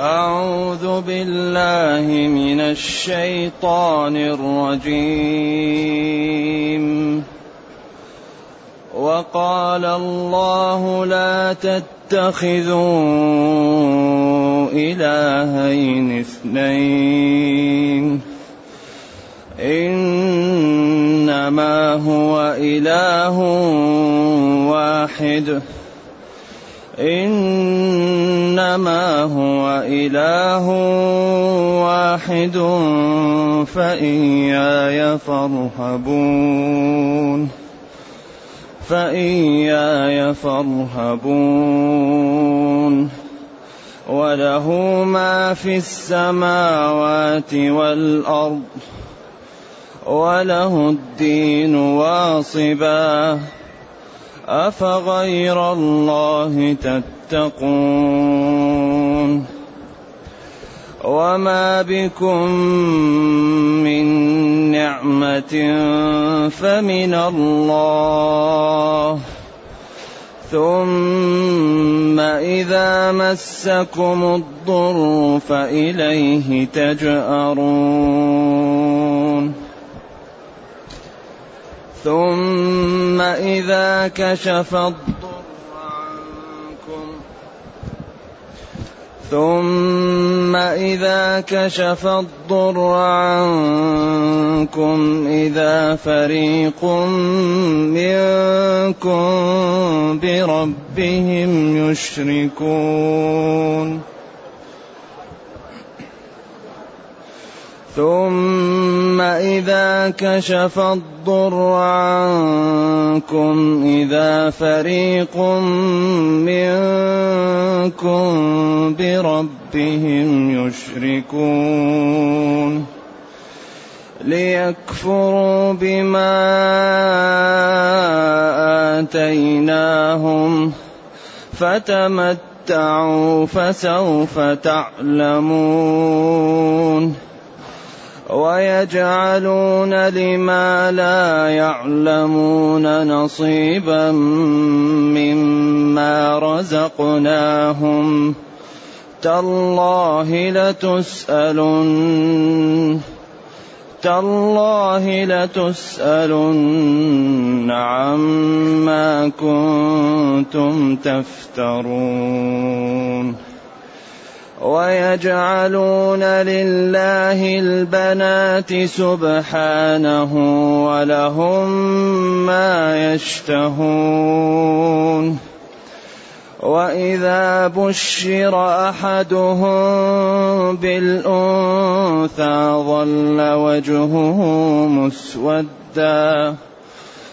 أعوذ بالله من الشيطان الرجيم. وقال الله لا تتخذوا إلهين اثنين. إنما هو إله واحد. إنما هو إله واحد فإياي فارهبون فإياي فارهبون. وله ما في السماوات والأرض وله الدين واصبا. أفغير الله تتقون وما بكم من نعمة فمن الله ثم إذا مسكم الضر فإليه تجأرون ثم إذا كشف الضر عنكم. ثم إذا كشف الضر عنكم إذا فريق منكم بربهم يشركون. ثم إذا كشف الضر عنكم إذا فريق منكم بربهم يشركون. ليكفروا بما آتيناهم فتمتعوا فسوف تعلمون. ويجعلون لما لا يعلمون نصيبا مما رزقناهم تالله لتسألن تالله لتسألن عما كنتم تفترون. ويجعلون لله البنات سبحانه ولهم ما يشتهون. وإذا بشر أحدهم بالأنثى ظل وجهه مسودا.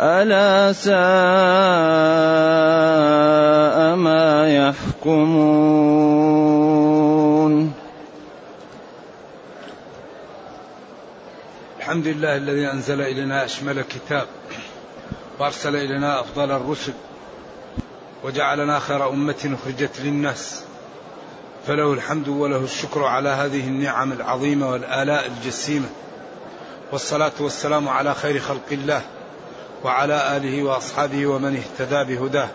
ألا ساء ما يحكمون. الحمد لله الذي أنزل إلينا أشمل كتاب وأرسل إلينا أفضل الرسل وجعلنا خير أمة أخرجت للناس. فله الحمد وله الشكر على هذه النعم العظيمة والآلاء الجسيمة والصلاة والسلام على خير خلق الله. وعلى آله وأصحابه ومن اهتدى بهداه.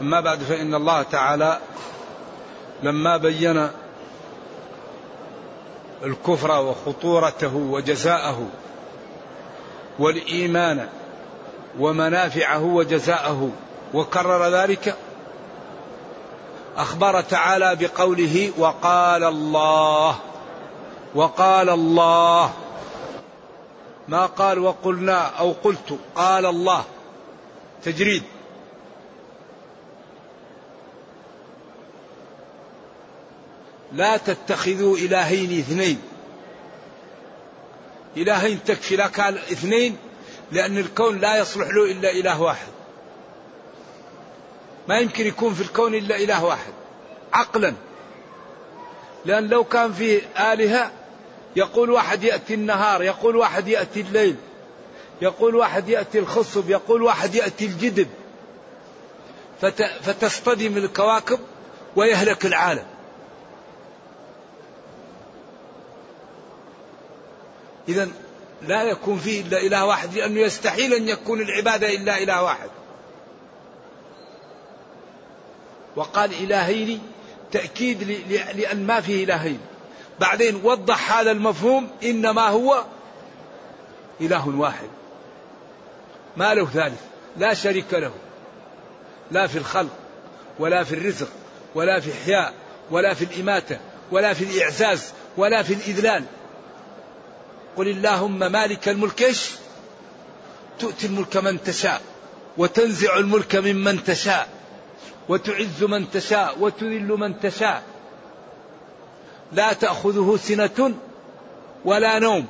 أما بعد فإن الله تعالى لما بين الكفر وخطورته وجزاءه والإيمان ومنافعه وجزاءه وكرر ذلك أخبر تعالى بقوله وقال الله وقال الله ما قال وقلنا أو قلت قال الله. تجريد. لا تتخذوا إلهين اثنين. إلهين تكفي لا كان اثنين لأن الكون لا يصلح له إلا إله واحد. ما يمكن يكون في الكون إلا إله واحد عقلا. لأن لو كان فيه آلهة يقول واحد يأتي النهار يقول واحد يأتي الليل يقول واحد يأتي الخصب يقول واحد يأتي الجدب. فتصطدم الكواكب ويهلك العالم. إذا لا يكون فيه إلا إله واحد لأنه يستحيل أن يكون العبادة إلا إله واحد. وقال إلهين تأكيد لأن ما فيه إلهين. بعدين وضح هذا المفهوم إنما هو إله واحد. ما له ثالث. لا شريك له. لا في الخلق ولا في الرزق ولا في الإحياء ولا في الإماتة ولا في الإعزاز ولا في الإذلال. قل اللهم مالك الملك إيش؟ تؤتي الملك من تشاء وتنزع الملك ممن تشاء وتعز من تشاء وتذل من تشاء. لا تأخذه سنة ولا نوم.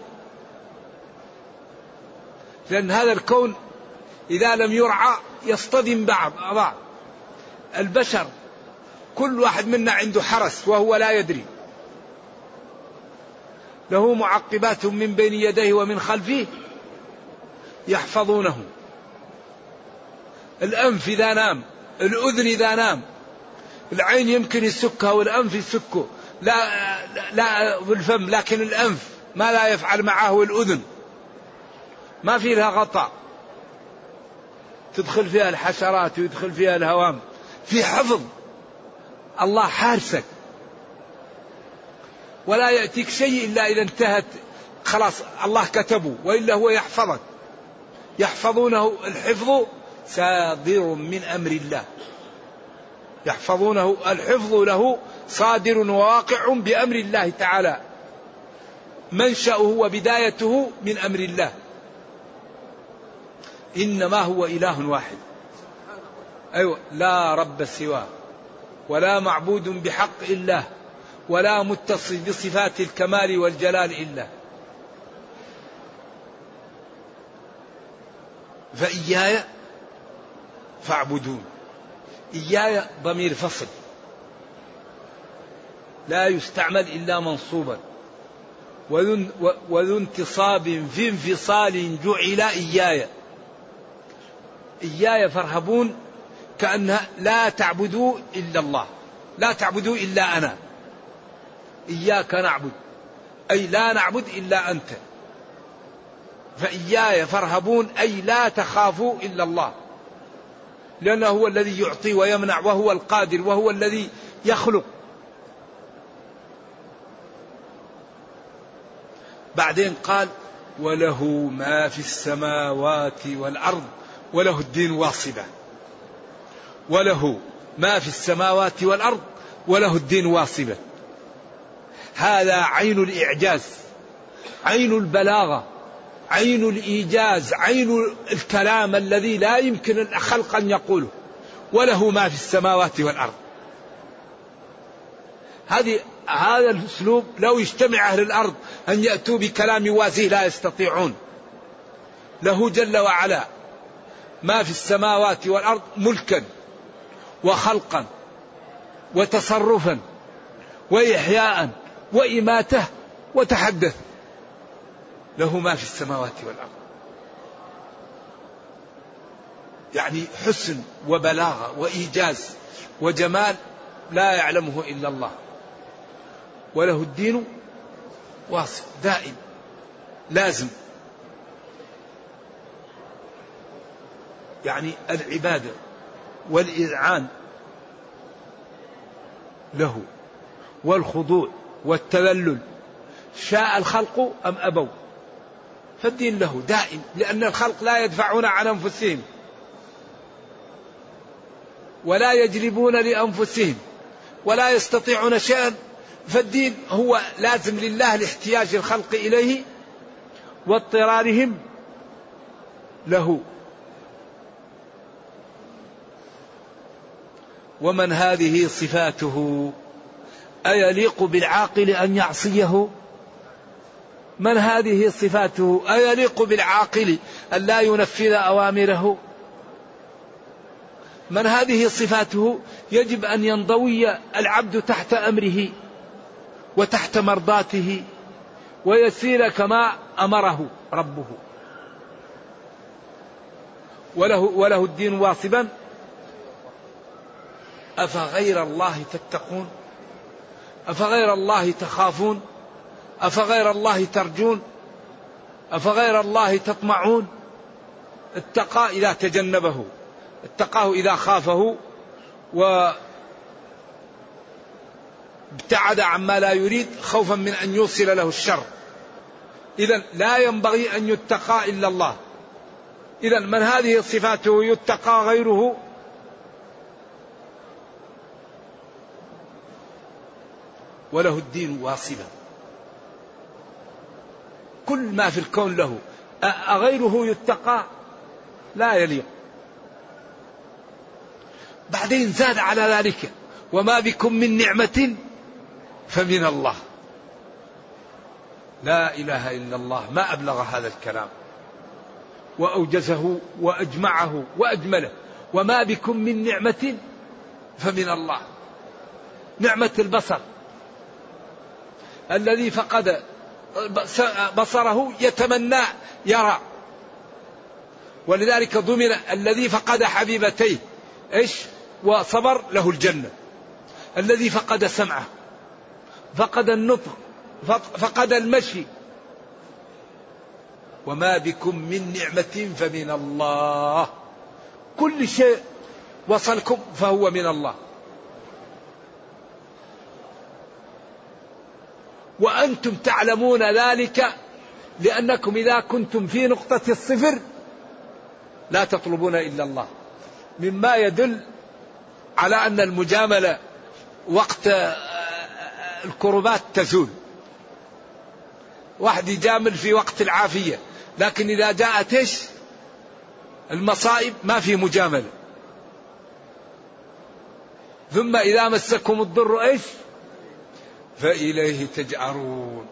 لأن هذا الكون إذا لم يرعى يصطدم بعض بعض. البشر كل واحد منا عنده حرس وهو لا يدري. له معقبات من بين يديه ومن خلفه يحفظونه. الأنف إذا نام الأذن إذا نام العين يمكن يسكها والأنف يسكه. لا لا بالفم لكن الأنف ما لا يفعل معه الأذن ما في لها غطاء. تدخل فيها الحشرات ويدخل فيها الهوام. في حفظ. الله حارسك. ولا يأتيك شيء إلا إذا انتهت. خلاص الله كتبه وإلا هو يحفظك. يحفظونه الحفظ صادر من أمر الله. يحفظونه الحفظ له صادر وواقع بأمر الله تعالى. منشأه وبدايته من أمر الله. إنما هو إله واحد. أيوة لا رب سواه. ولا معبود بحق إلا ولا متصف بصفات الكمال والجلال إلا. فإياي فاعبدون. إياي ضمير فصل. لا يستعمل إلا منصوبا. وذو انتصاب في انفصال جعل إياي. إياي فارهبون كأنها لا تعبدوا إلا الله. لا تعبدوا إلا أنا. إياك نعبد. أي لا نعبد إلا أنت. فإياي فارهبون أي لا تخافوا إلا الله. لأنه هو الذي يعطي ويمنع وهو القادر وهو الذي يخلق. بعدين قال وله ما في السماوات والأرض وله الدين واصبة وله ما في السماوات والأرض وله الدين واصبة هذا عين الإعجاز عين البلاغة عين الإيجاز عين الكلام الذي لا يمكن الخلق أن يقوله. وله ما في السماوات والأرض. هذه هذا الأسلوب لو يجتمع أهل الأرض أن يأتوا بكلام يوازيه لا يستطيعون. له جل وعلا ما في السماوات والأرض ملكا وخلقا وتصرفا وإحياء وإماتة وتحدث. له ما في السماوات والأرض. يعني حسن وبلاغة وإيجاز وجمال لا يعلمه إلا الله. وله الدين واصل دائم لازم. يعني العبادة والإذعان له والخضوع والتذلل شاء الخلق أم أبوا؟ فالدين له دائم لأن الخلق لا يدفعون عن أنفسهم ولا يجلبون لأنفسهم ولا يستطيعون شيئا. فالدين هو لازم لله لاحتياج الخلق إليه واضطرارهم له. ومن هذه صفاته؟ أيليق بالعاقل أن يعصيه؟ من هذه صفاته؟ أيليق بالعاقل أن لا ينفذ أوامره؟ من هذه صفاته؟ يجب أن ينضوي العبد تحت أمره. وتحت مرضاته ويسير كما أمره ربه. وله وله الدين واصبا. أفغير الله تتقون؟ أفغير الله تخافون؟ أفغير الله ترجون؟ أفغير الله تطمعون؟ اتقى إذا تجنبه اتقاه إذا خافه و ابتعد عما لا يريد خوفا من أن يوصل له الشر. اذا لا ينبغي أن يتقى إلا الله. اذا من هذه صفاته يتقى غيره؟ وله الدين واصبا كل ما في الكون له. أغيره يتقى؟ لا يليق. بعدين زاد على ذلك. وما بكم من نعمة فمن الله. لا إله إلا الله. ما أبلغ هذا الكلام. وأوجزه وأجمعه وأجمله. وما بكم من نعمة فمن الله. نعمة البصر. الذي فقد بصره يتمنى يرى. ولذلك ضمن الذي فقد حبيبتيه. إيش؟ وصبر له الجنة. الذي فقد سمعه. فقد النطق فقد المشي. وما بكم من نعمة فمن الله. كل شيء وصلكم فهو من الله. وأنتم تعلمون ذلك لأنكم إذا كنتم في نقطة الصفر لا تطلبون إلا الله. مما يدل على أن المجاملة وقت الكربات تزول. واحد يجامل في وقت العافية لكن إذا جاءت إيش؟ المصائب ما في مجاملة. ثم إذا مسكم الضر إيش؟ فإليه تجأرون.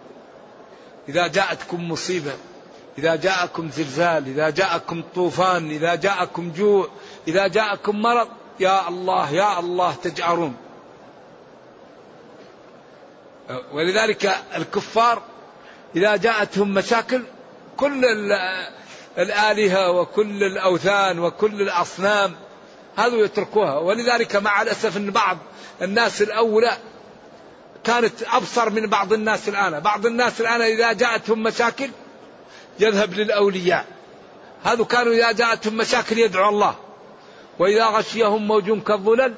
إذا جاءتكم مصيبة إذا جاءكم زلزال إذا جاءكم طوفان إذا جاءكم جوع إذا جاءكم مرض يا الله يا الله تجأرون. ولذلك الكفار إذا جاءتهم مشاكل كل الآلهة وكل الأوثان وكل الأصنام هذا يتركوها. ولذلك مع الأسف أن بعض الناس الأولى كانت أبصر من بعض الناس الآن. بعض الناس الآن إذا جاءتهم مشاكل يذهب للأولياء. هذا كانوا إذا جاءتهم مشاكل يدعو الله. وإذا غشيهم موج كالظلل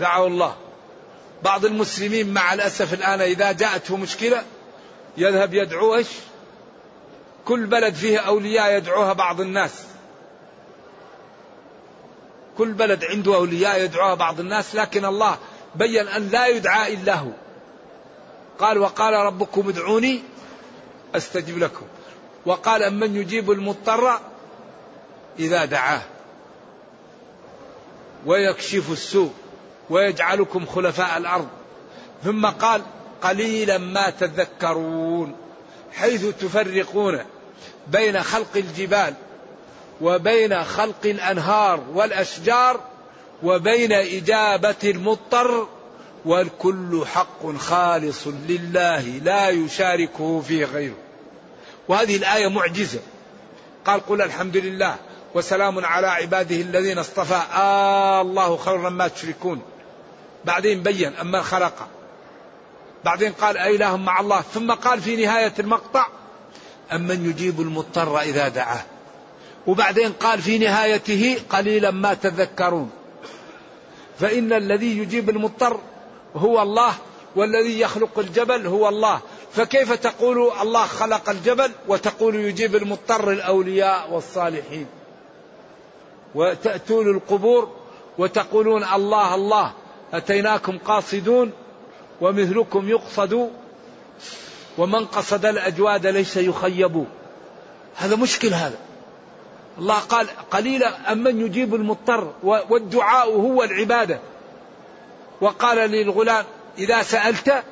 دعوا الله. بعض المسلمين مع الأسف الآن إذا جاءته مشكلة يذهب يدعو إيش؟ كل بلد فيه أولياء يدعوها بعض الناس. كل بلد عنده أولياء يدعوها بعض الناس لكن الله بين أن لا يدعى إلا هو. قال وقال ربكم ادعوني أستجب لكم. وقال أمن يجيب المضطر إذا دعاه. ويكشف السوء. ويجعلكم خلفاء الأرض. ثم قال قليلا ما تذكرون حيث تفرقون بين خلق الجبال وبين خلق الأنهار والأشجار وبين إجابة المضطر والكل حق خالص لله لا يشاركه فيه غيره. وهذه الآية معجزة. قال قل الحمد لله وسلام على عباده الذين اصطفى. آه الله خير ما تشركون. بعدين بين أما خلق. بعدين قال أإله مع الله ثم قال في نهاية المقطع أمن يجيب المضطر إذا دعاه؟ وبعدين قال في نهايته قليلا ما تذكرون. فإن الذي يجيب المضطر هو الله والذي يخلق الجبل هو الله. فكيف تقول الله خلق الجبل وتقول يجيب المضطر الأولياء والصالحين؟ وتأتون القبور وتقولون الله الله. أتيناكم قاصدون ومثلكم يقصد ومن قصد الأجواد ليس يخيب. هذا مشكل هذا. الله قال قليلا أمن يجيب المضطر والدعاء هو العبادة. وقال للغلام إذا سألت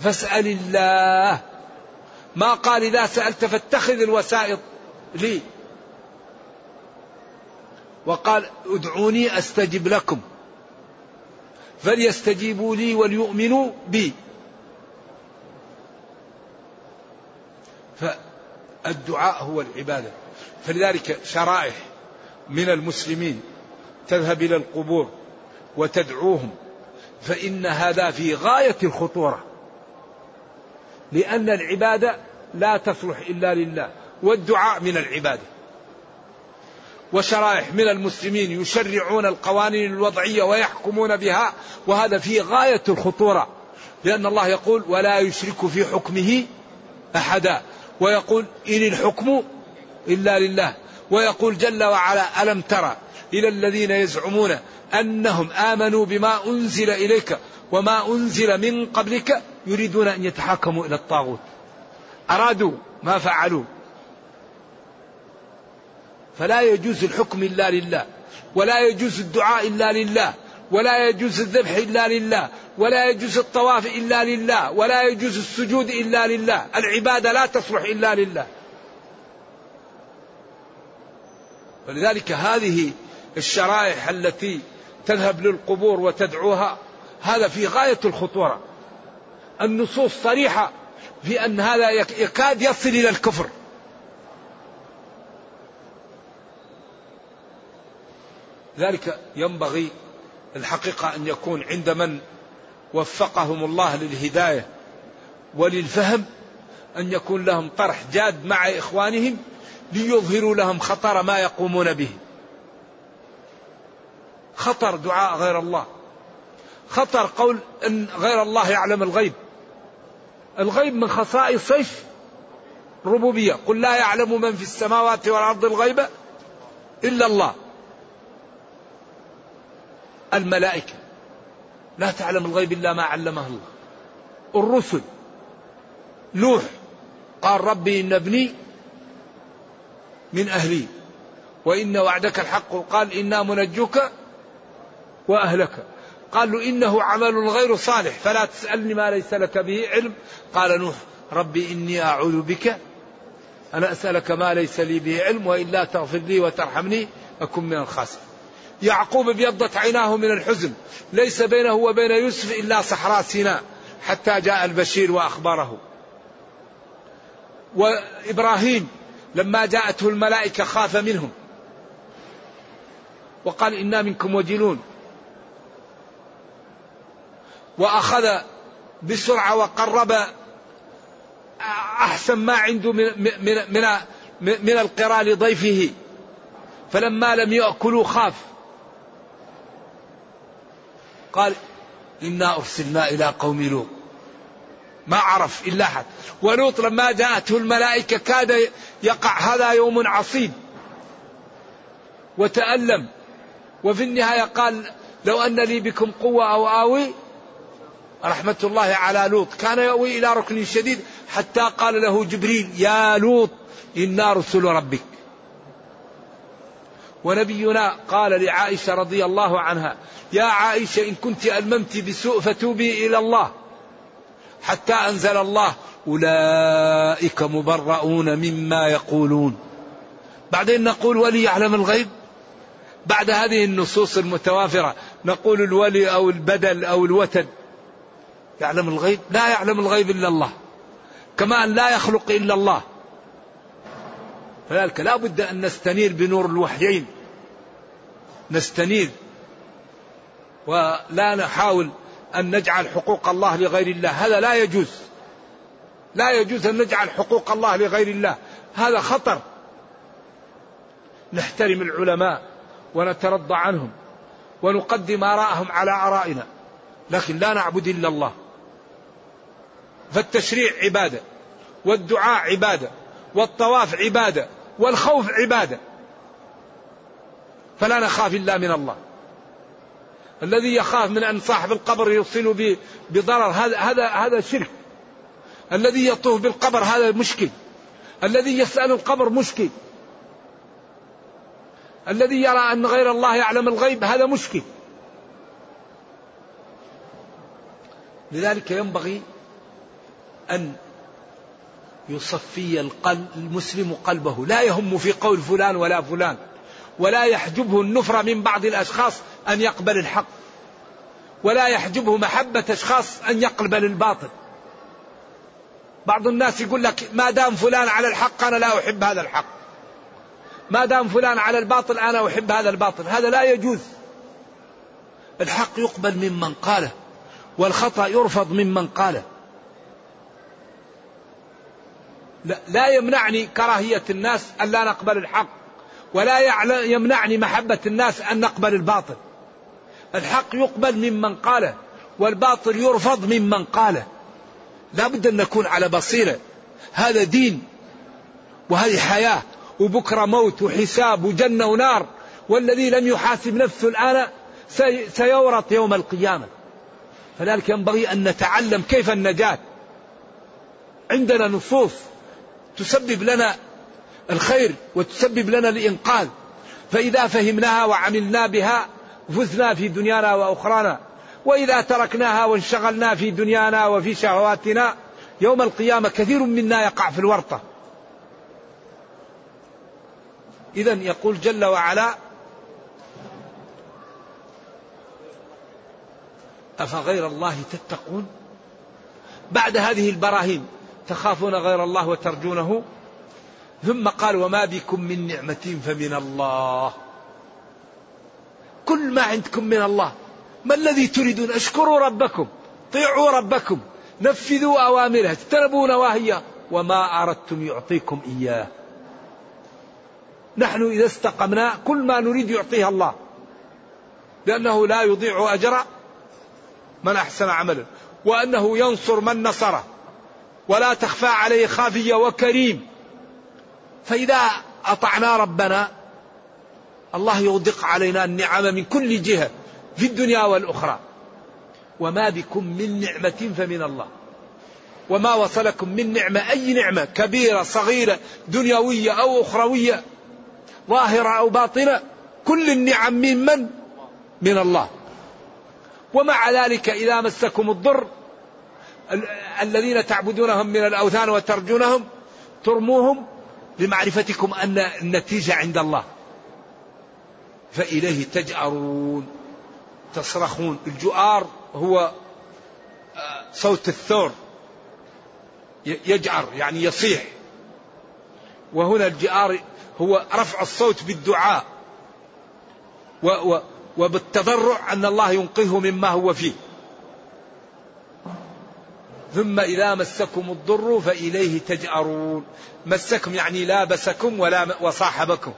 فاسأل الله. ما قال إذا سألت فاتخذ الوسائط لي. وقال ادعوني أستجب لكم. فليستجيبوا لي وليؤمنوا بي. فالدعاء هو العبادة. فلذلك شرائح من المسلمين تذهب إلى القبور وتدعوهم فإن هذا في غاية الخطورة. لأن العبادة لا تصلح إلا لله والدعاء من العبادة. وشرائح من المسلمين يشرعون القوانين الوضعية ويحكمون بها وهذا في غاية الخطورة. لأن الله يقول ولا يشرك في حكمه أحدا ويقول إن الحكم إلا لله ويقول جل وعلا ألم ترى إلى الذين يزعمون أنهم آمنوا بما أنزل إليك وما أنزل من قبلك يريدون أن يتحاكموا إلى الطاغوت أرادوا ما فعلوا. فلا يجوز الحكم إلا لله ولا يجوز الدعاء إلا لله ولا يجوز الذبح إلا لله ولا يجوز الطواف إلا لله ولا يجوز السجود إلا لله العبادة لا تصلح إلا لله. ولذلك هذه الشرائح التي تذهب للقبور وتدعوها هذا في غاية الخطورة. النصوص صريحة في أن هذا يكاد يصل إلى الكفر. ذلك ينبغي الحقيقة أن يكون عند من وفقهم الله للهداية وللفهم أن يكون لهم طرح جاد مع إخوانهم ليظهروا لهم خطر ما يقومون به. خطر دعاء غير الله. خطر قول أن غير الله يعلم الغيب. الغيب من خصائص؟ ربوبية. قل لا يعلم من في السماوات والأرض الغيب إلا الله. الملائكة. لا تعلم الغيب إلا ما علمه الله. الرسل. نوح. قال ربي إن ابني من أهلي. وإن وعدك الحق. قال إنا منجوك وأهلك. قالوا إنه عمل غير صالح. فلا تسألني ما ليس لك به علم. قال نوح. ربي إني أعوذ بك أن أسألك ما ليس لي به علم وإلا تغفر لي وترحمني أكن من الخاسرين. يعقوب ابيضت عيناه من الحزن. ليس بينه وبين يوسف إلا صحراء سيناء حتى جاء البشير وأخبره. وإبراهيم لما جاءته الملائكة خاف منهم. وقال إنا منكم وجلون. وأخذ بسرعة وقرب أحسن ما عنده من, من, من, من لضيفه. فلما لم يأكلوا خاف. قال إنا أرسلنا إلى قوم لوط. ما عرف إلا أحد. ولوط لما جاءته الملائكة كاد يقع. هذا يوم عصيب. وتألم. وفي النهاية قال لو أن لي بكم قوة أو آوي رحمة الله على لوط. كان يأوي إلى ركن شديد حتى قال له جبريل يا لوط إنا رسل ربك. ونبينا قال لعائشة رضي الله عنها يا عائشة إن كنت ألممت بسوء فتوبي إلى الله حتى أنزل الله أولئك مبرؤون مما يقولون. بعدين نقول ولي يعلم الغيب؟ بعد هذه النصوص المتوافرة نقول الولي أو البدل أو الوتد يعلم الغيب؟ لا يعلم الغيب إلا الله كما أن لا يخلق إلا الله. فذلك لا بد أن نستنير بنور الوحيين. نستنير. ولا نحاول أن نجعل حقوق الله لغير الله. هذا لا يجوز. لا يجوز أن نجعل حقوق الله لغير الله. هذا خطر. نحترم العلماء ونترضى عنهم ونقدم آراءهم على آرائنا. لكن لا نعبد إلا الله. فالتشريع عبادة. والدعاء عبادة. والطواف عبادة. والخوف عبادة. فلا نخاف إلا من الله. الذي يخاف من أن صاحب القبر يوصل بضرر هذا هذا هذا شرك. الذي يطوف بالقبر هذا مشكل. الذي يسأل القبر مشكل. الذي يرى أن غير الله يعلم الغيب هذا مشكل. لذلك ينبغي أن يصفي القلب المسلم قلبه. لا يهم في قول فلان ولا فلان. ولا يحجبه النفرة من بعض الأشخاص أن يقبل الحق. ولا يحجبه محبة أشخاص أن يقبل الباطل. بعض الناس يقول لك ما دام فلان على الحق أنا لا أحب هذا الحق. ما دام فلان على الباطل أنا أحب هذا الباطل. هذا لا يجوز. الحق يقبل ممن قاله والخطأ يرفض ممن قاله. لا, يمنعني كراهية الناس أن لا نقبل الحق ولا يمنعني محبة الناس أن نقبل الباطل. الحق يقبل ممن قاله والباطل يرفض ممن قاله. لا بد أن نكون على بصيرة. هذا دين وهذه حياة وبكرة موت وحساب وجنة ونار. والذي لم يحاسب نفسه الآن سيورط يوم القيامة. فذلك ينبغي أن نتعلم كيف النجاة. عندنا نصوص. تسبب لنا الخير وتسبب لنا الإنقاذ. فإذا فهمناها وعملنا بها فزنا في دنيانا وأخرانا. وإذا تركناها وانشغلنا في دنيانا وفي شهواتنا يوم القيامة كثير منا يقع في الورطة. إذا يقول جل وعلا أفغير الله تتقون؟ بعد هذه البراهين تخافون غير الله وترجونه؟ ثم قال وما بكم من نعمة فمن الله. كل ما عندكم من الله. ما الذي تريدون؟ اشكروا ربكم. طيعوا ربكم. نفذوا أوامره. اجتنبوا نواهيه. وما أردتم يعطيكم إياه. نحن إذا استقمنا كل ما نريد يعطيها الله. لأنه لا يضيع أجر من أحسن عملا وأنه ينصر من نصره. ولا تخفى عليه خافية وكريم. فإذا أطعنا ربنا الله يغدق علينا النعم من كل جهة في الدنيا والأخرى. وما بكم من نعمة فمن الله. وما وصلكم من نعمة أي نعمة؟ كبيرة صغيرة دنيوية أو أخروية ظاهرة أو باطنة كل النعم من من؟ من الله. ومع ذلك إذا مسكم الضر الذين تعبدونهم من الأوثان وترجونهم ترموهم لمعرفتكم أن النتيجة عند الله. فإليه تجأرون تصرخون. الجؤار هو آه، صوت الثور. يجعر يعني يصيح. وهنا الجئار هو رفع الصوت بالدعاء. وبالتضرع أن الله ينقذه مما هو فيه. ثم إذا مسكم الضر فإليه تجأرون. مسكم يعني لابسكم ولا وصاحبكم.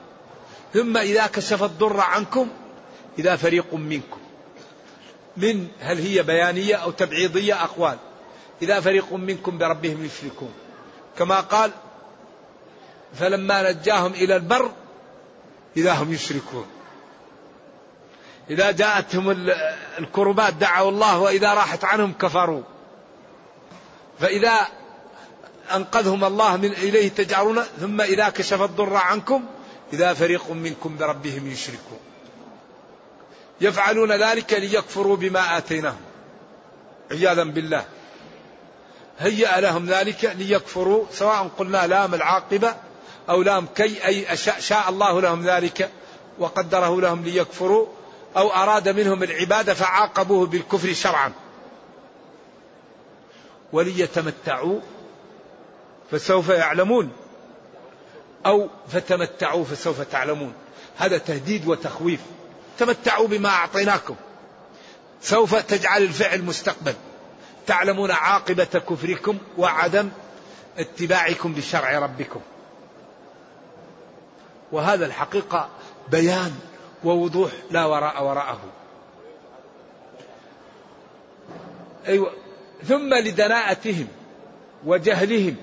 ثم إذا كشف الضر عنكم إذا فريق منكم. من هل هي بيانية أو تبعيضية؟ أقوال. إذا فريق منكم بربهم يشركون. كما قال فلما نجاهم إلى البر إذا هم يشركون. إذا جاءتهم الكربات دعوا الله وإذا راحت عنهم كفروا. فإذا أنقذهم الله من إليه تجعلون ثم إذا كشف الضر عنكم إذا فريق منكم بربهم يشركون. يفعلون ذلك ليكفروا بما آتيناهم. عياذا بالله. هيأ لهم ذلك ليكفروا سواء قلنا لام العاقبة أو لام كي أي أشاء شاء الله لهم ذلك وقدره لهم ليكفروا أو أراد منهم العبادة فعاقبوه بالكفر شرعا. وليتمتعوا فسوف يعلمون. أو فتمتعوا فسوف تعلمون. هذا تهديد وتخويف. تمتعوا بما أعطيناكم. سوف تجعل الفعل مستقبل. تعلمون عاقبة كفركم وعدم اتباعكم لشرع ربكم. وهذا الحقيقة بيان ووضوح لا وراء وراءه. أيوة. ثم لدناءتهم وجهلهم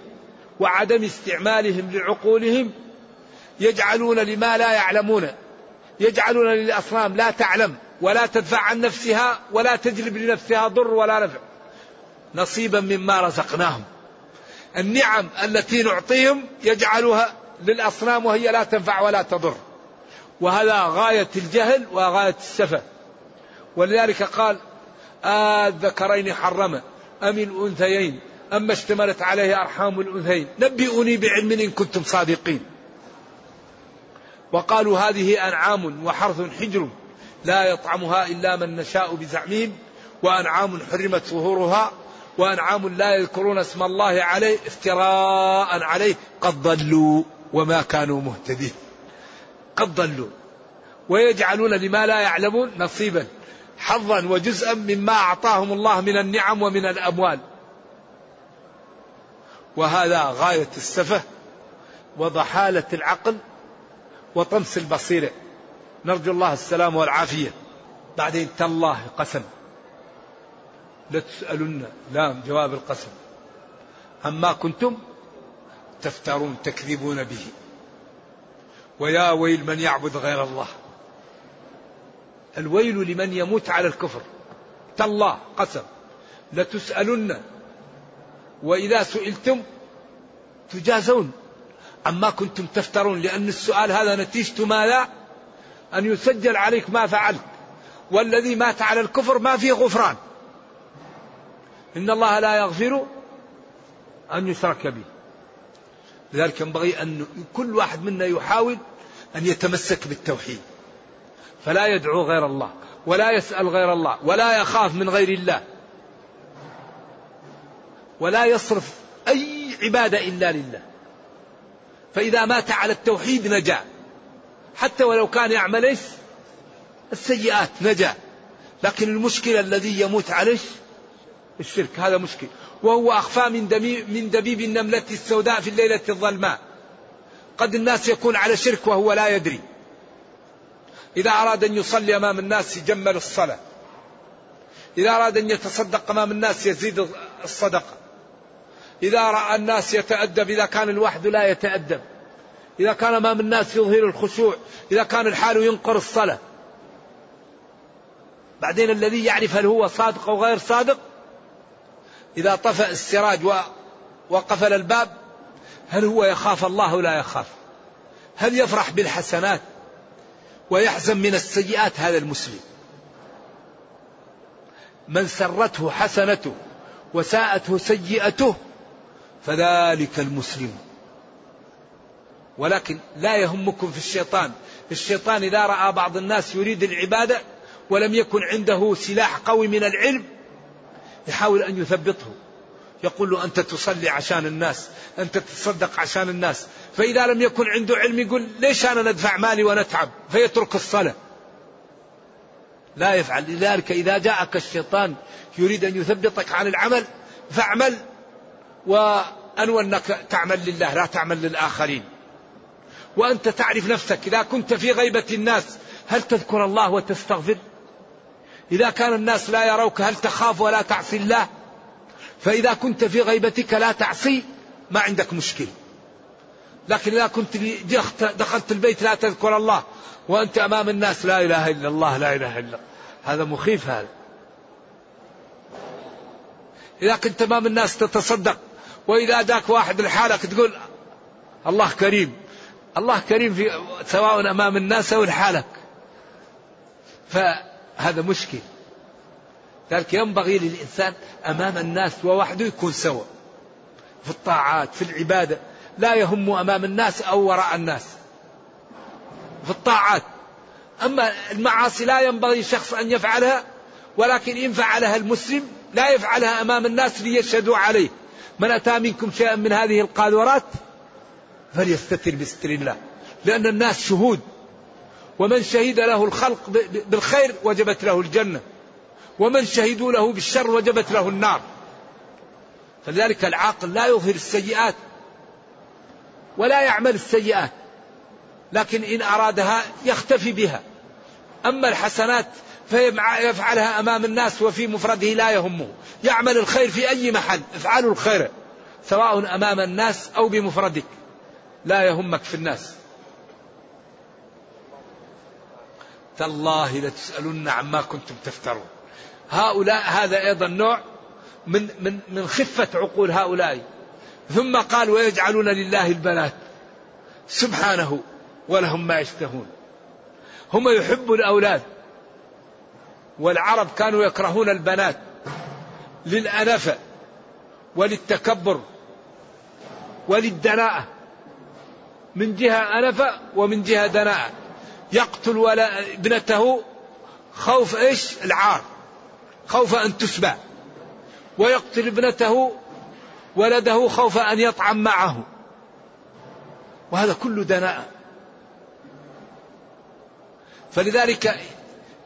وعدم استعمالهم لعقولهم يجعلون لما لا يعلمون يجعلون للأصنام لا تعلم ولا تدفع عن نفسها ولا تجلب لنفسها ضر ولا نفع نصيبا مما رزقناهم. النعم التي نعطيهم يجعلها للأصنام وهي لا تنفع ولا تضر. وهذا غاية الجهل وغاية السفة. ولذلك قال الذكرين آه حرم أم الأنثيين؟ أما اشتملت عليه أرحام الأنثيين. نبئوني بعلم إن كنتم صادقين. وقالوا هذه أنعام وحرث حجر لا يطعمها إلا من نشاء بزعمهم وأنعام حرمت ظهورها وأنعام لا يذكرون اسم الله عليه افتراء عليه. قد ضلوا وما كانوا مهتدين. قد ضلوا. ويجعلون لما لا يعلمون نصيبا. حظا وجزءا مما أعطاهم الله من النعم ومن الأموال. وهذا غاية السفه وضحالة العقل وطمس البصيرة. نرجو الله السلام والعافية. بعدين تالله قسم لتسألن لام جواب القسم. عما كنتم تفترون تكذبون به. ويا ويل من يعبد غير الله. الويل لمن يموت على الكفر. تالله قسم. لتسألن. وإذا سئلتم تجازون. عما كنتم تفترون لأن السؤال هذا نتيجة ماذا؟ أن يسجل عليك ما فعلت. والذي مات على الكفر ما فيه غفران. إن الله لا يغفر أن يشرك به. لذلك ينبغي أن كل واحد منا يحاول أن يتمسك بالتوحيد. فلا يدعو غير الله ولا يسأل غير الله ولا يخاف من غير الله ولا يصرف أي عبادة إلا لله. فإذا مات على التوحيد نجا حتى ولو كان يعمل إيش؟ السيئات نجا. لكن المشكلة الذي يموت عليه الشرك هذا مشكل. وهو أخفى من, من دبيب النملة السوداء في الليلة الظلماء. قد الناس يكون على شرك وهو لا يدري. إذا أراد أن يصلي أمام الناس يجمل الصلاة. إذا أراد أن يتصدق أمام الناس يزيد الصدقة. إذا رأى الناس يتأدب إذا كان الوحد لا يتأدب. إذا كان أمام الناس يظهر الخشوع إذا كان الحال ينقر الصلاة. بعدين الذي يعرف هل هو صادق أو غير صادق إذا طفأ السراج وقفل الباب هل هو يخاف؟ الله لا يخاف. هل يفرح بالحسنات؟ ويحزن من السيئات هذا المسلم. من سرته حسنته وساءته سيئته فذلك المسلم. ولكن لا يهمكم في الشيطان. الشيطان إذا رأى بعض الناس يريد العبادة ولم يكن عنده سلاح قوي من العلم يحاول أن يثبطه. يقول له أنت تصلي عشان الناس أنت تتصدق عشان الناس. فإذا لم يكن عنده علم يقول ليش أنا ندفع مالي ونتعب؟ فيترك الصلاة. لا يفعل. لذلك إذا جاءك الشيطان يريد أن يثبطك عن العمل فاعمل وأنوى أنك تعمل لله لا تعمل للآخرين. وأنت تعرف نفسك إذا كنت في غيبة الناس هل تذكر الله وتستغفر؟ إذا كان الناس لا يروك هل تخاف ولا تعصي الله؟ فإذا كنت في غيبتك لا تعصي ما عندك مشكلة لكن إذا كنت دخلت البيت لا تذكر الله وأنت أمام الناس لا إله إلا الله لا إله إلا الله. هذا مخيف هذا. إذا كنت أمام الناس تتصدق وإذا ذاك واحد لحالك تقول الله كريم. الله كريم في سواء أمام الناس أو لحالك. فهذا مشكل. ذلك ينبغي للإنسان أمام الناس ووحده يكون سوا. في الطاعات في العبادة. لا يهم أمام الناس أو وراء الناس. في الطاعات. أما المعاصي لا ينبغي شخص أن يفعلها ولكن إن فعلها المسلم لا يفعلها أمام الناس ليشهدوا عليه. من أتى منكم شيئا من هذه القاذورات؟ فليستتر بستر الله. لأن الناس شهود. ومن شهد له الخلق بالخير وجبت له الجنة. ومن شهدوا له بالشر وجبت له النار. فلذلك العاقل لا يظهر السيئات ولا يعمل السيئات لكن إن أرادها يختفي بها. أما الحسنات فيفعلها أمام الناس وفي مفرده لا يهمه. يعمل الخير في أي محل افعلوا الخير سواء أمام الناس أو بمفردك. لا يهمك في الناس. تالله لتسألن عما كنتم تفترون. هؤلاء هذا أيضا نوع من من من خفة عقول هؤلاء. ثم قال ويجعلون لله البنات سبحانه ولهم ما يشتهون. هم يحبوا الأولاد. والعرب كانوا يكرهون البنات للأنفة وللتكبر وللدناءة. من جهة أنفة ومن جهة دناءة. يقتل ولا ابنته خوف إيش؟ العار. خوف أن تسبى ويقتل ابنته ولده خوف أن يطعم معه. وهذا كله دناءة. فلذلك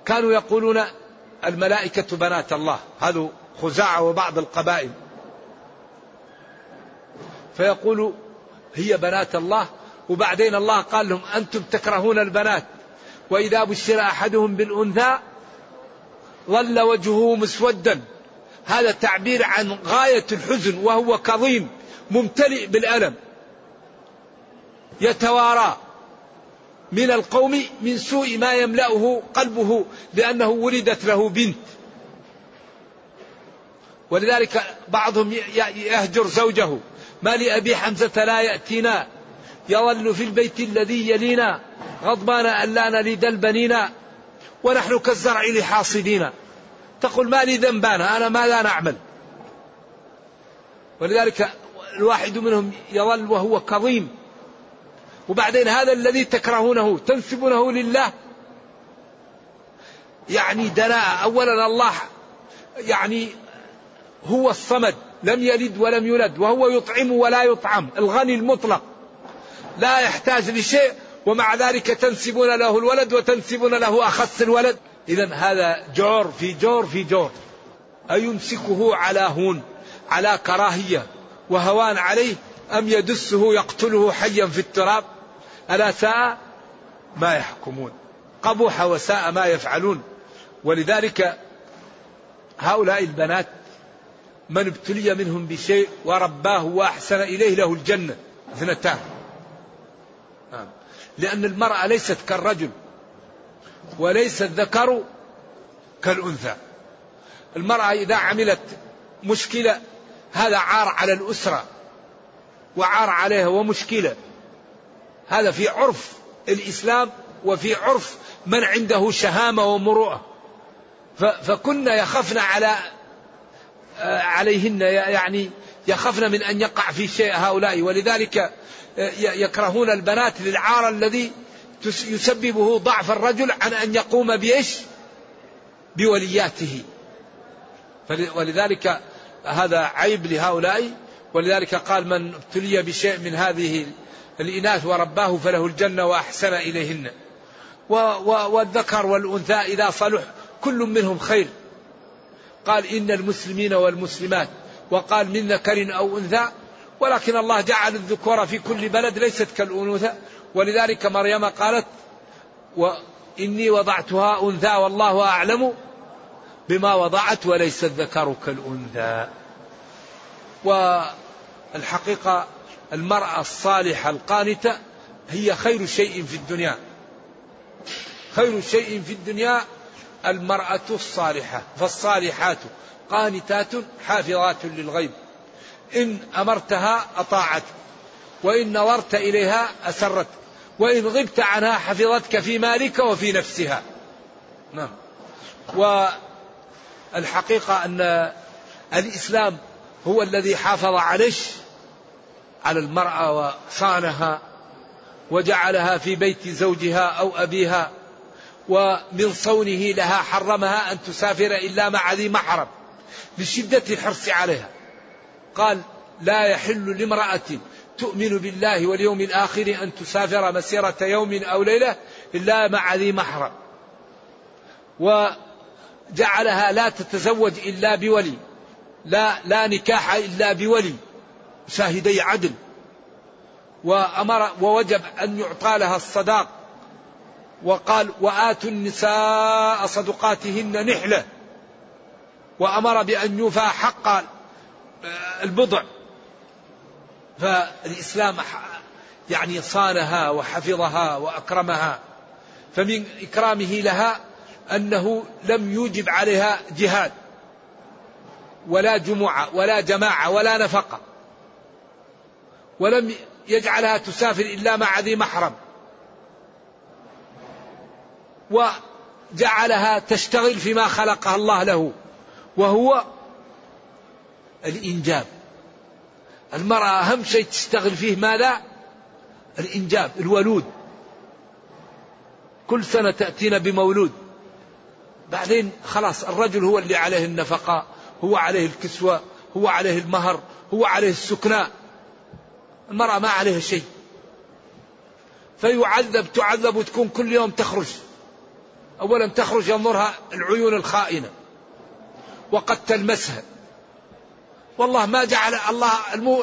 كانوا يقولون الملائكة بنات الله. هذا خزاعة وبعض القبائل. فيقول هي بنات الله. وبعدين الله قال لهم أنتم تكرهون البنات. وإذا بشر أحدهم بالأنثى ظل وجهه مسودا. هذا تعبير عن غاية الحزن وهو كظيم ممتلئ بالألم. يتوارى من القوم من سوء ما يملأه قلبه لأنه ولدت له بنت. ولذلك بعضهم يهجر زوجه ما لأبي حمزة لا يأتينا يظل في البيت الذي يلينا غضبان أن لا نلد البنين ونحن كالزرع لحاصدين. تقول ما لي ذنبان أنا ماذا نعمل. ولذلك الواحد منهم يظل وهو كظيم. وبعدين هذا الذي تكرهونه تنسبونه لله. يعني دناء. أولا الله يعني هو الصمد لم يلد ولم يولد وهو يطعم ولا يطعم الغني المطلق. لا يحتاج لشيء ومع ذلك تنسبون له الولد وتنسبون له أخص الولد. إذا هذا جور في جور في جور. أيمسكه على هون على كراهية. وهوان عليه أم يدسه يقتله حيا في التراب؟ ألا ساء؟ ما يحكمون. قبح وساء ما يفعلون. ولذلك هؤلاء البنات من ابتلي منهم بشيء ورباه وأحسن إليه له الجنة. اثنتان. نعم. لأن المرأة ليست كالرجل وليس الذكر كالأنثى. المرأة إذا عملت مشكلة هذا عار على الأسرة وعار عليها ومشكلة. هذا في عرف الإسلام وفي عرف من عنده شهامة ومروءة. فكنا يخفن على آه، عليهن يعني يخفن من أن يقع في شيء هؤلاء. ولذلك آه، يكرهون البنات للعار الذي يسببه ضعف الرجل عن أن يقوم بإيش؟ بولياته. ولذلك هذا عيب لهؤلاء. ولذلك قال من ابتلي بشيء من هذه الإناث ورباه فله الجنة وأحسن إليهن. والذكر والأنثى إذا صلح كل منهم خير. قال إن المسلمين والمسلمات وقال من ذكر أو أنثى ولكن الله جعل الذكور في كل بلد ليست كالأنوثة. ولذلك مريم قالت وإني وضعتها أنثى والله أعلم بما وضعت وليس الذكر كالأنثى. والحقيقة المرأة الصالحة القانتة هي خير شيء في الدنيا. خير شيء في الدنيا المرأة الصالحة فالصالحات قانتات حافظات للغيب. إن أمرتها أطاعت وإن نظرت إليها أسرت وإن غبت عنها حفظتك في مالك وفي نفسها. نعم. والحقيقة أن الإسلام هو الذي حافظ عليش على المرأة وصانها وجعلها في بيت زوجها أو أبيها. ومن صونه لها حرمها أن تسافر إلا مع ذي محرم لشدة الحرص عليها. قال لا يحل لامرأة تؤمن بالله واليوم الآخر أن تسافر مسيرة يوم أو ليلة إلا مع ذي محرم. وجعلها لا تتزوج إلا بولي لا لا نكاح إلا بولي شاهدي عدل. وأمر ووجب أن يعطى لها الصداق وقال وآتوا النساء صدقاتهن نحلة. وأمر بأن يوفى حق البضع. فالإسلام يعني صانها وحفظها وأكرمها. فمن إكرامه لها أنه لم يوجب عليها جهاد. ولا جمعة ولا جماعة ولا نفقة. ولم يجعلها تسافر إلا مع ذي محرم. وجعلها تشتغل فيما خلقها الله له وهو الإنجاب. المرأة أهم شيء تشتغل فيه ماذا؟ الإنجاب الولود. كل سنة تأتينا بمولود. بعدين خلاص الرجل هو اللي عليه النفقة هو عليه الكسوة هو عليه المهر هو عليه السكناء المرأة ما عليها شيء. فيعذب تعذب وتكون كل يوم تخرج. أولا تخرج ينظرها العيون الخائنة وقد تلمسها. والله ما جعل الله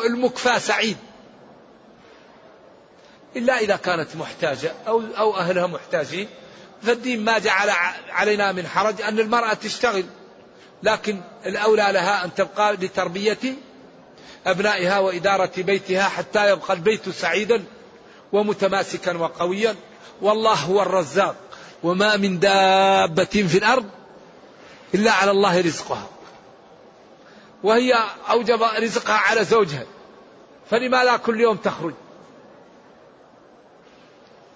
المكفى سعيد. إلا إذا كانت محتاجة أو أو أهلها محتاجين. فالدين ما جعل علينا من حرج أن المرأة تشتغل. لكن الأولى لها أن تبقى لتربية أبنائها وإدارة بيتها حتى يبقى البيت سعيدا ومتماسكا وقويا. والله هو الرزاق. وما من دابة في الأرض إلا على الله رزقها. وهي أوجب رزقها على زوجها. فلما لا كل يوم تخرج.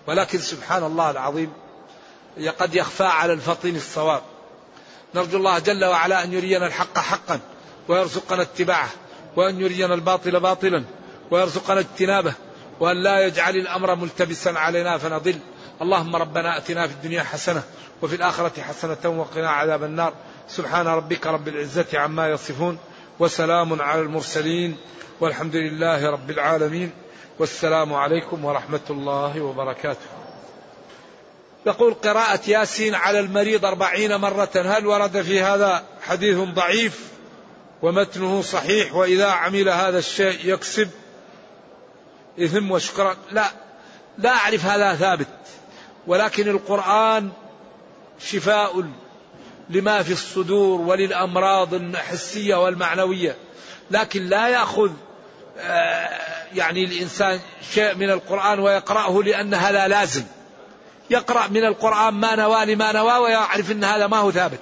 ولكن سبحان الله العظيم قد يخفى على الفطين الصواب. نرجو الله جل وعلا أن يرينا الحق حقا ويرزقنا اتباعه وأن يرينا الباطل باطلا ويرزقنا اجتنابه وأن لا يجعل الأمر ملتبسا علينا فنضل. اللهم ربنا أتنا في الدنيا حسنة وفي الآخرة حسنة وقنا عذاب النار. سبحان ربك رب العزة عما يصفون وسلام على المرسلين والحمد لله رب العالمين. والسلام عليكم ورحمة الله وبركاته. يقول قراءة ياسين على المريض أربعين مرة هل ورد في هذا حديث ضعيف ومتنه صحيح؟ وإذا عمل هذا الشيء يكسب إثم وشكرا. لا لا أعرف هذا ثابت ولكن القرآن شفاء لما في الصدور وللأمراض الحسية والمعنوية لكن لا يأخذ آه، يعني الإنسان شيء من القرآن ويقرأه لأن هذا لازم. يقرأ من القرآن ما نوى لما نوى ويعرف أن هذا ما هو ثابت.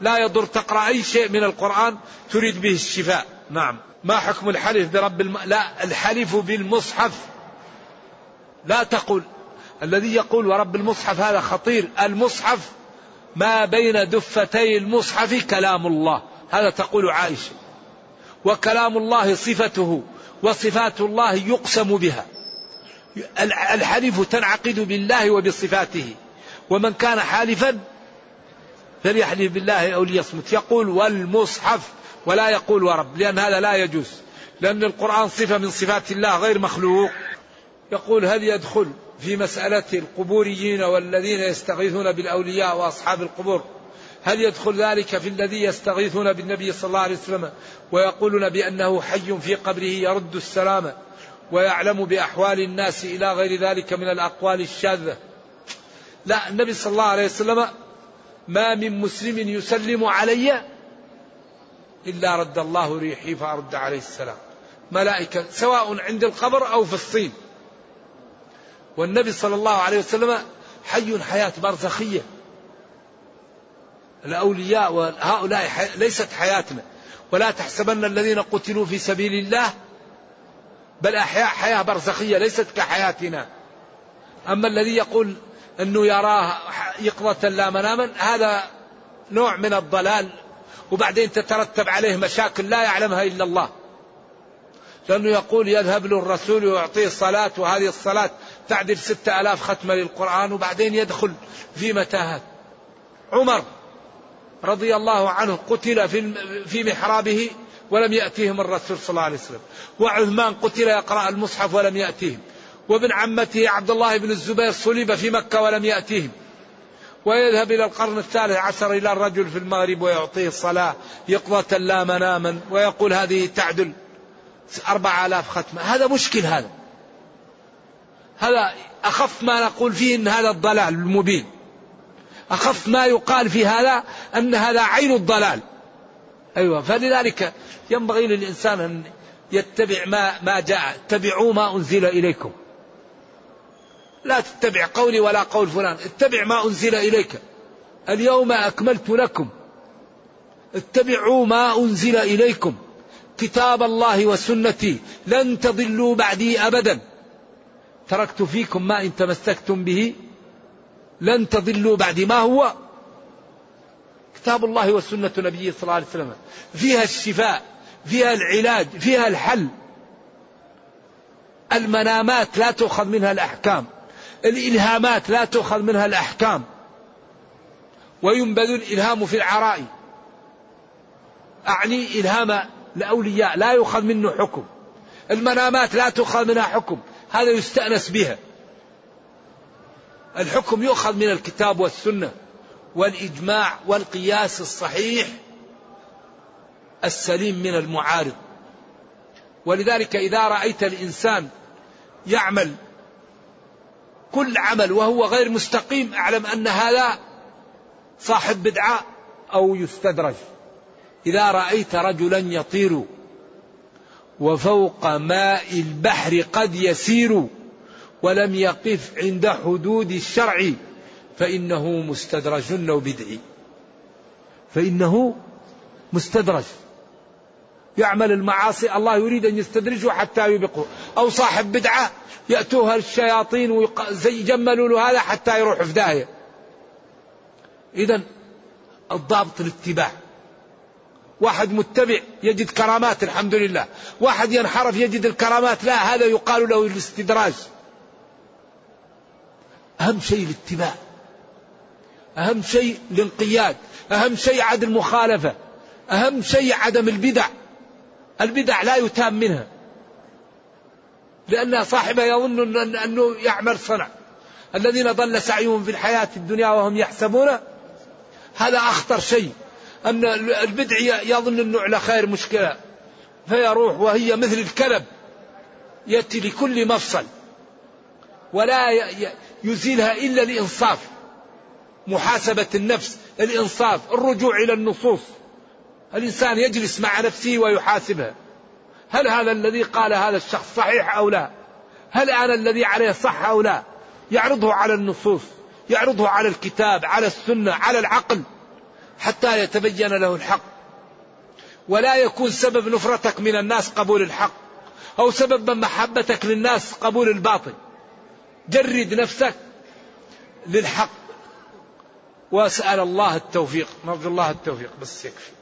لا يضر تقرأ أي شيء من القرآن تريد به الشفاء. نعم. ما حكم الحلف برب الم... لا الحلف بالمصحف لا تقل الذي يقول ورب المصحف هذا خطير. المصحف ما بين دفتي المصحف كلام الله. هذا تقول عائشة. وكلام الله صفته وصفات الله يقسم بها. الحلف تنعقد بالله وبصفاته. ومن كان حالفا فليحلف بالله أو ليصمت. يقول والمصحف ولا يقول ورب لأن هذا لا يجوز. لأن القرآن صفة من صفات الله غير مخلوق. يقول هل يدخل في مسألة القبوريين والذين يستغيثون بالأولياء وأصحاب القبور؟ هل يدخل ذلك في الذي يستغيثون بالنبي صلى الله عليه وسلم ويقولون بأنه حي في قبره يرد السلام ويعلم بأحوال الناس إلى غير ذلك من الأقوال الشاذة؟ لا النبي صلى الله عليه وسلم ما من مسلم يسلم علي إلا رد الله ريحي فأرد عليه السلام. ملائكة سواء عند القبر أو في الصين. والنبي صلى الله عليه وسلم حي حياة برزخية. الأولياء وهؤلاء ليست حياتنا. ولا تحسبن الذين قتلوا في سبيل الله بل أحياء حياة برزخية ليست كحياتنا. أما الذي يقول أنه يراه يقظة لا مناما هذا نوع من الضلال وبعدين تترتب عليه مشاكل لا يعلمها إلا الله. لأنه يقول يذهب له الرسول ويعطيه الصلاة وهذه الصلاة تعدل ستة ألاف ختمة للقرآن وبعدين يدخل في متاهات. عمر رضي الله عنه قتل في في محرابه ولم يأتيهم الرسول صلى الله عليه وسلم. وعثمان قتل يقرأ المصحف ولم يأتيهم. وابن عمته عبد الله بن الزبير صلب في مكة ولم يأتيهم. ويذهب إلى القرن الثالث عشر إلى الرجل في المغرب ويعطيه الصلاة يقظة لا مناما ويقول هذه تعدل أربع آلاف ختمة. هذا مشكل هذا. هذا أخف ما نقول فيه أن هذا الضلال المبين. أخف ما يقال في هذا أن هذا عين الضلال. أيوة فلذلك ينبغي للإنسان أن يتبع ما ما جاء. اتبعوا ما أنزل إليكم. لا تتبع قولي ولا قول فلان. اتبع ما أنزل إليك. اليوم أكملت لكم. اتبعوا ما أنزل إليكم. كتاب الله وسنتي. لن تضلوا بعدي أبدا. تركت فيكم ما إن تمسكتم به لن تضلوا بعد ما هو كتاب الله وسنة نبيه صلى الله عليه وسلم. فيها الشفاء فيها العلاج فيها الحل. المنامات لا تؤخذ منها الأحكام. الإلهامات لا تؤخذ منها الأحكام. وينبذ الإلهام في العراء. أعني إلهام الأولياء لا يؤخذ منه حكم. المنامات لا تؤخذ منها حكم. هذا يستأنس بها. الحكم يؤخذ من الكتاب والسنة والإجماع والقياس الصحيح السليم من المعارض. ولذلك إذا رأيت الإنسان يعمل كل عمل وهو غير مستقيم أعلم أن هذا صاحب بدعة أو يستدرج. إذا رأيت رجلا يطير وفوق ماء البحر قد يسير ولم يقف عند حدود الشرع فإنه مستدرج أو بدعي فإنه مستدرج. يعمل المعاصي الله يريد أن يستدرجه حتى يبقه. أو صاحب بدعة يأتوها الشياطين ويجملوا له هذا حتى يروح في داهية. إذا الضابط الاتباع. واحد متبع يجد كرامات الحمد لله. واحد ينحرف يجد الكرامات لا هذا يقال له الاستدراج. أهم شيء الاتباع. أهم شيء الانقياد. أهم شيء عدم المخالفة أهم شيء عدم البدع. البدع لا يتام منها. لأن صاحبه يظن أنه يعمل صنع. الذين ضل سعيهم في الحياة الدنيا وهم يحسبون هذا أخطر شيء. أن البدع يظن أنه على خير مشكلة. فيروح وهي مثل الكلب يأتي لكل مفصل ولا يزيلها إلا الإنصاف. محاسبة النفس الإنصاف الرجوع إلى النصوص. الإنسان يجلس مع نفسه ويحاسبها. هل هذا الذي قال هذا الشخص صحيح أو لا؟ هل أنا الذي عليه صح أو لا؟ يعرضه على النصوص يعرضه على الكتاب على السنة على العقل. حتى يتبين له الحق. ولا يكون سبب نفرتك من الناس قبول الحق. أو سبب محبتك للناس قبول الباطل. جرد نفسك للحق. وأسأل الله التوفيق. نرجو الله التوفيق. بس يكفي.